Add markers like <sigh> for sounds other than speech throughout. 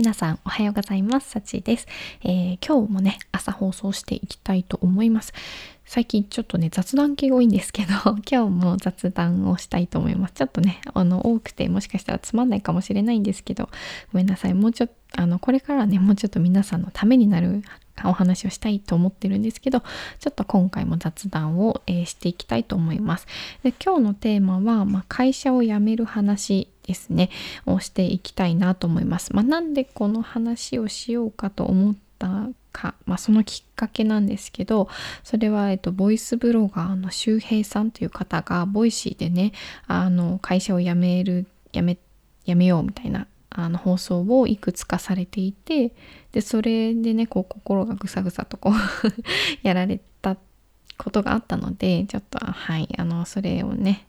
皆さんおはようございます。さちです、えー、今日もね、朝放送していきたいと思います。最近ちょっとね、雑談系が多いんですけど、<laughs> 今日も雑談をしたいと思います。ちょっとね、あの、多くてもしかしたらつまんないかもしれないんですけど、ごめんなさい。もうちょっと、あの、これからね、もうちょっと皆さんのためになるお話をしたいと思ってるんですけど、ちょっと今回も雑談を、えー、していきたいと思います。で今日のテーマは、まあ、会社を辞める話ですねをしていきたいなと思います。まあ、なんでこの話をしようかと思ったか、まあ、そのきっかけなんですけどそれは、えっと、ボイスブロガーの周平さんという方がボイシーでねあの会社を辞める辞め辞めようみたいなあの放送をいくつかされていてでそれでねこう心がぐさぐさとこう <laughs> やられたことがあったのでちょっとはいあのそれをね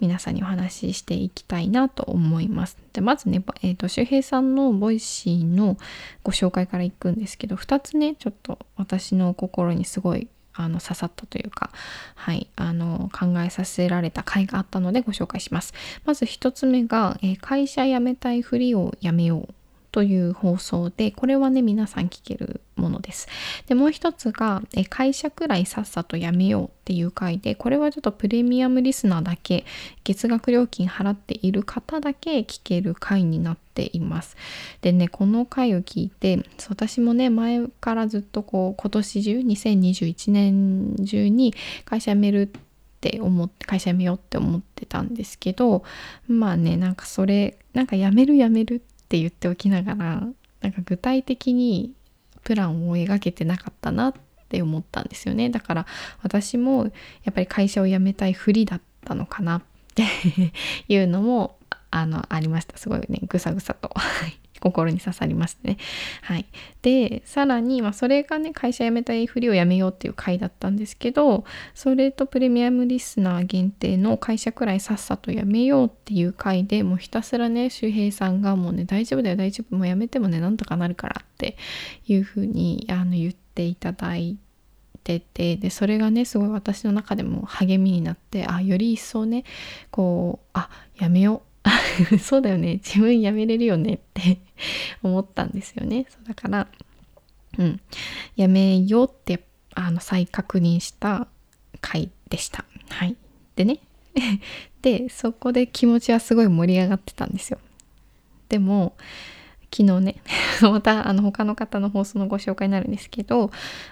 皆さんにお話ししていきたいなと思います。でまずね、えーと、周平さんのボイシーのご紹介からいくんですけど2つねちょっと私の心にすごいあの刺さったというか、はい、あの考えさせられた回があったのでご紹介します。まず1つ目が、えー、会社辞めたいふりをやめようという放送で、これはね、皆さん聞けるものです。で、もう一つが、会社くらいさっさと辞めようっていう回で、これはちょっとプレミアムリスナーだけ、月額料金払っている方だけ聞ける回になっています。でね、この回を聞いて、私もね、前からずっとこう、今年中、2021年中に会社辞めるって思って会社辞めようって思ってたんですけどまあねなんかそれなんか辞める辞めるって言っておきながらなんか具体的にプランを描けてなかったなって思ったんですよね。だから私もやっぱり会社を辞めたいふりだったのかなっていうのもあのありました。すごいねぐさぐさと。心に刺さりましたね。はい、でさらに、まあ、それがね会社辞めたいふりをやめようっていう回だったんですけどそれとプレミアムリスナー限定の会社くらいさっさと辞めようっていう回でもうひたすらね周平さんがもうね大丈夫だよ大丈夫もうやめてもねなんとかなるからっていうふうにあの言っていただいててでそれがねすごい私の中でも励みになってあより一層ねこうあやめよう <laughs> そうだよね。自分やめれるよねって <laughs> 思ったんですよね。そうだからうん。やめようってあの再確認した回でした。はい。でね。<laughs> でそこで気持ちはすごい盛り上がってたんですよ。でも昨日ねまたあの他の方の放送のご紹介になるんですけど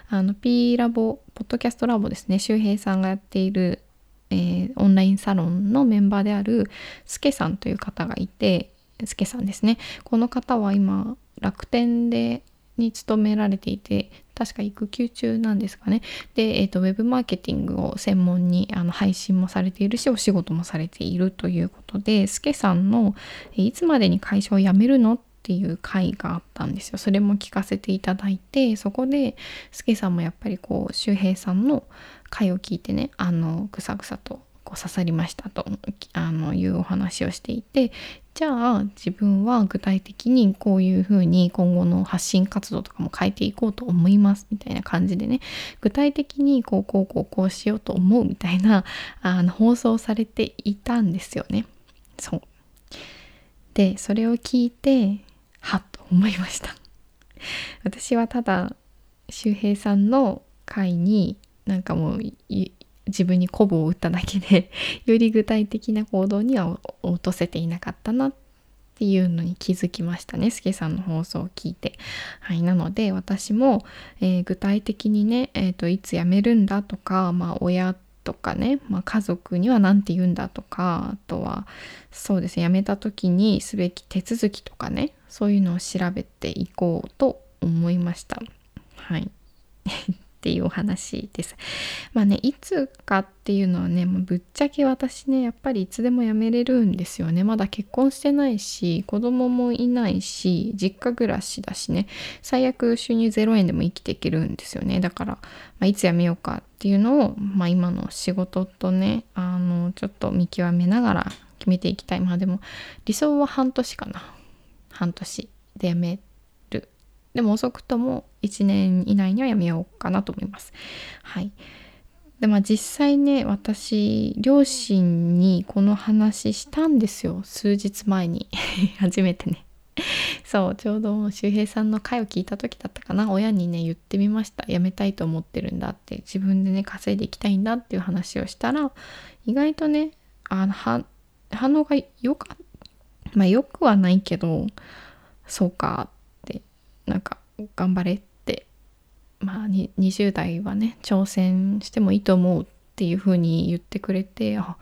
あの P ラボポッドキャストラボですね。周平さんがやっているえー、オンラインサロンのメンバーであるスケさんという方がいてスケさんですねこの方は今楽天でに勤められていて確か育休中なんですかねで、えーと、ウェブマーケティングを専門にあの配信もされているしお仕事もされているということでスケさんの「いつまでに会社を辞めるの?」ていう回があったんですよそれも聞かせていただいてそこでスケさんもやっぱりこう周平さんの回を聞いてねあのぐさぐさとこう刺さりましたとあのいうお話をしていてじゃあ自分は具体的にこういうふうに今後の発信活動とかも変えていこうと思いますみたいな感じでね具体的にこうこうこうこうしようと思うみたいなあの放送されていたんですよね。そうでそれを聞いて思いました私はただ周平さんの回になんかもう自分に鼓舞を打っただけで <laughs> より具体的な行動には落とせていなかったなっていうのに気づきましたね。すけさんの放送を聞いて。はい。なので私も、えー、具体的にね、えーと、いつ辞めるんだとか、まあ親とかね、まあ、家族には何て言うんだとかあとはそうですね辞めた時にすべき手続きとかねそういうのを調べていこうと思いました。はい。<laughs> っていうお話です。まあねいつかっていうのはねもうぶっちゃけ私ねやっぱりいつでも辞めれるんですよね。まだ結婚してないし子供もいないし実家暮らしだしね。最悪収入0円でも生きていけるんですよね。だから、まあ、いつ辞めようかっていうのを、まあ、今の仕事とねあのちょっと見極めながら決めていきたい。まあでも理想は半年かな。半年で辞める。でも遅くとも1年以内にはやめようかなと思います。はい。でまあ実際ね私両親にこの話したんですよ。数日前に。<laughs> 初めてね。そうちょうど周平さんの回を聞いた時だったかな。親にね言ってみました。辞めたいと思ってるんだって。自分でね稼いでいきたいんだっていう話をしたら意外とねあの反応がよかっまあよくはないけどそうかってなんか頑張れってまあ20代はね挑戦してもいいと思うっていう風に言ってくれてあ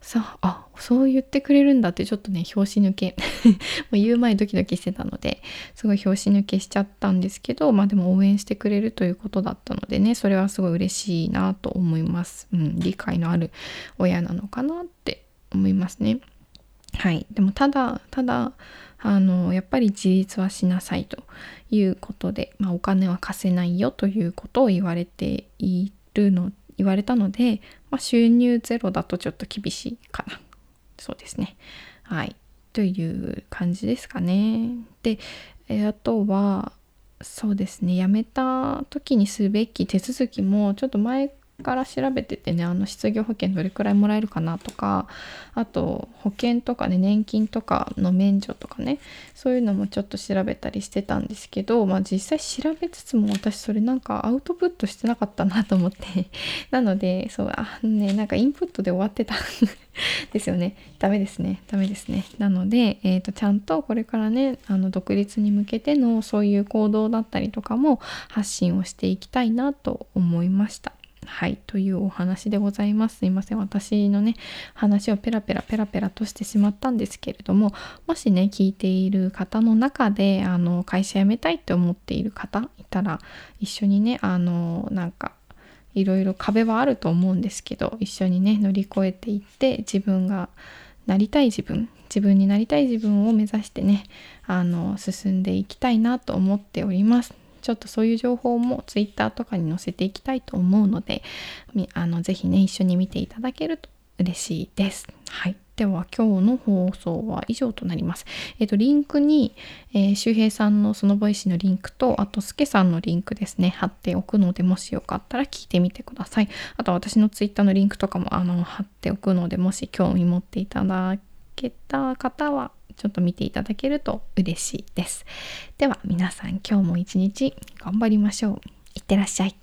さあそう言ってくれるんだってちょっとね拍子抜け <laughs> もう言う前ドキドキしてたのですごい拍子抜けしちゃったんですけどまあでも応援してくれるということだったのでねそれはすごい嬉しいなと思います、うん、理解のある親なのかなって思いますね。はいでもただただあのやっぱり自立はしなさいということで、まあ、お金は貸せないよということを言われているの言われたので、まあ、収入ゼロだとちょっと厳しいかな。そうですね。はい。という感じですかね。で、あとは、そうですね、辞めた時にすべき手続きも、ちょっと前から調べててねあの失業保険どれくらいもらえるかなとかあと保険とかね年金とかの免除とかねそういうのもちょっと調べたりしてたんですけどまあ実際調べつつも私それなんかアウトプットしてなかったなと思って。<laughs> なのでそうあねなんかインプットで終わってた <laughs> ですよね。ダメですね。ダメですね。なので、えーと、とちゃんとこれからねあの独立に向けてのそういう行動だったりとかも発信をしていきたいなと思いました。はい、というお話でございます。すいません。私のね、話をペラペラペラペラとしてしまったんですけれども、もしね、聞いている方の中で、あの、会社辞めたいって思っている方いたら、一緒にね、あの、なんか、いろいろ壁はあると思うんですけど、一緒にね、乗り越えていって、自分がなりたい自分、自分になりたい自分を目指してね、あの、進んでいきたいなと思っております。ちょっとそういう情報も Twitter とかに載せていきたいと思うのであのぜひね一緒に見ていただけると嬉しいです。はい。では今日の放送は以上となります。えっ、ー、と、リンクに、えー、周平さんのそのボイシーのリンクと、あと、すけさんのリンクですね、貼っておくので、もしよかったら聞いてみてください。あと、私のツイッターのリンクとかも、あの、貼っておくので、もし興味持っていただけた方は、ちょっと見ていただけると嬉しいです。では皆さん今日も一日頑張りましょう。いってらっしゃい。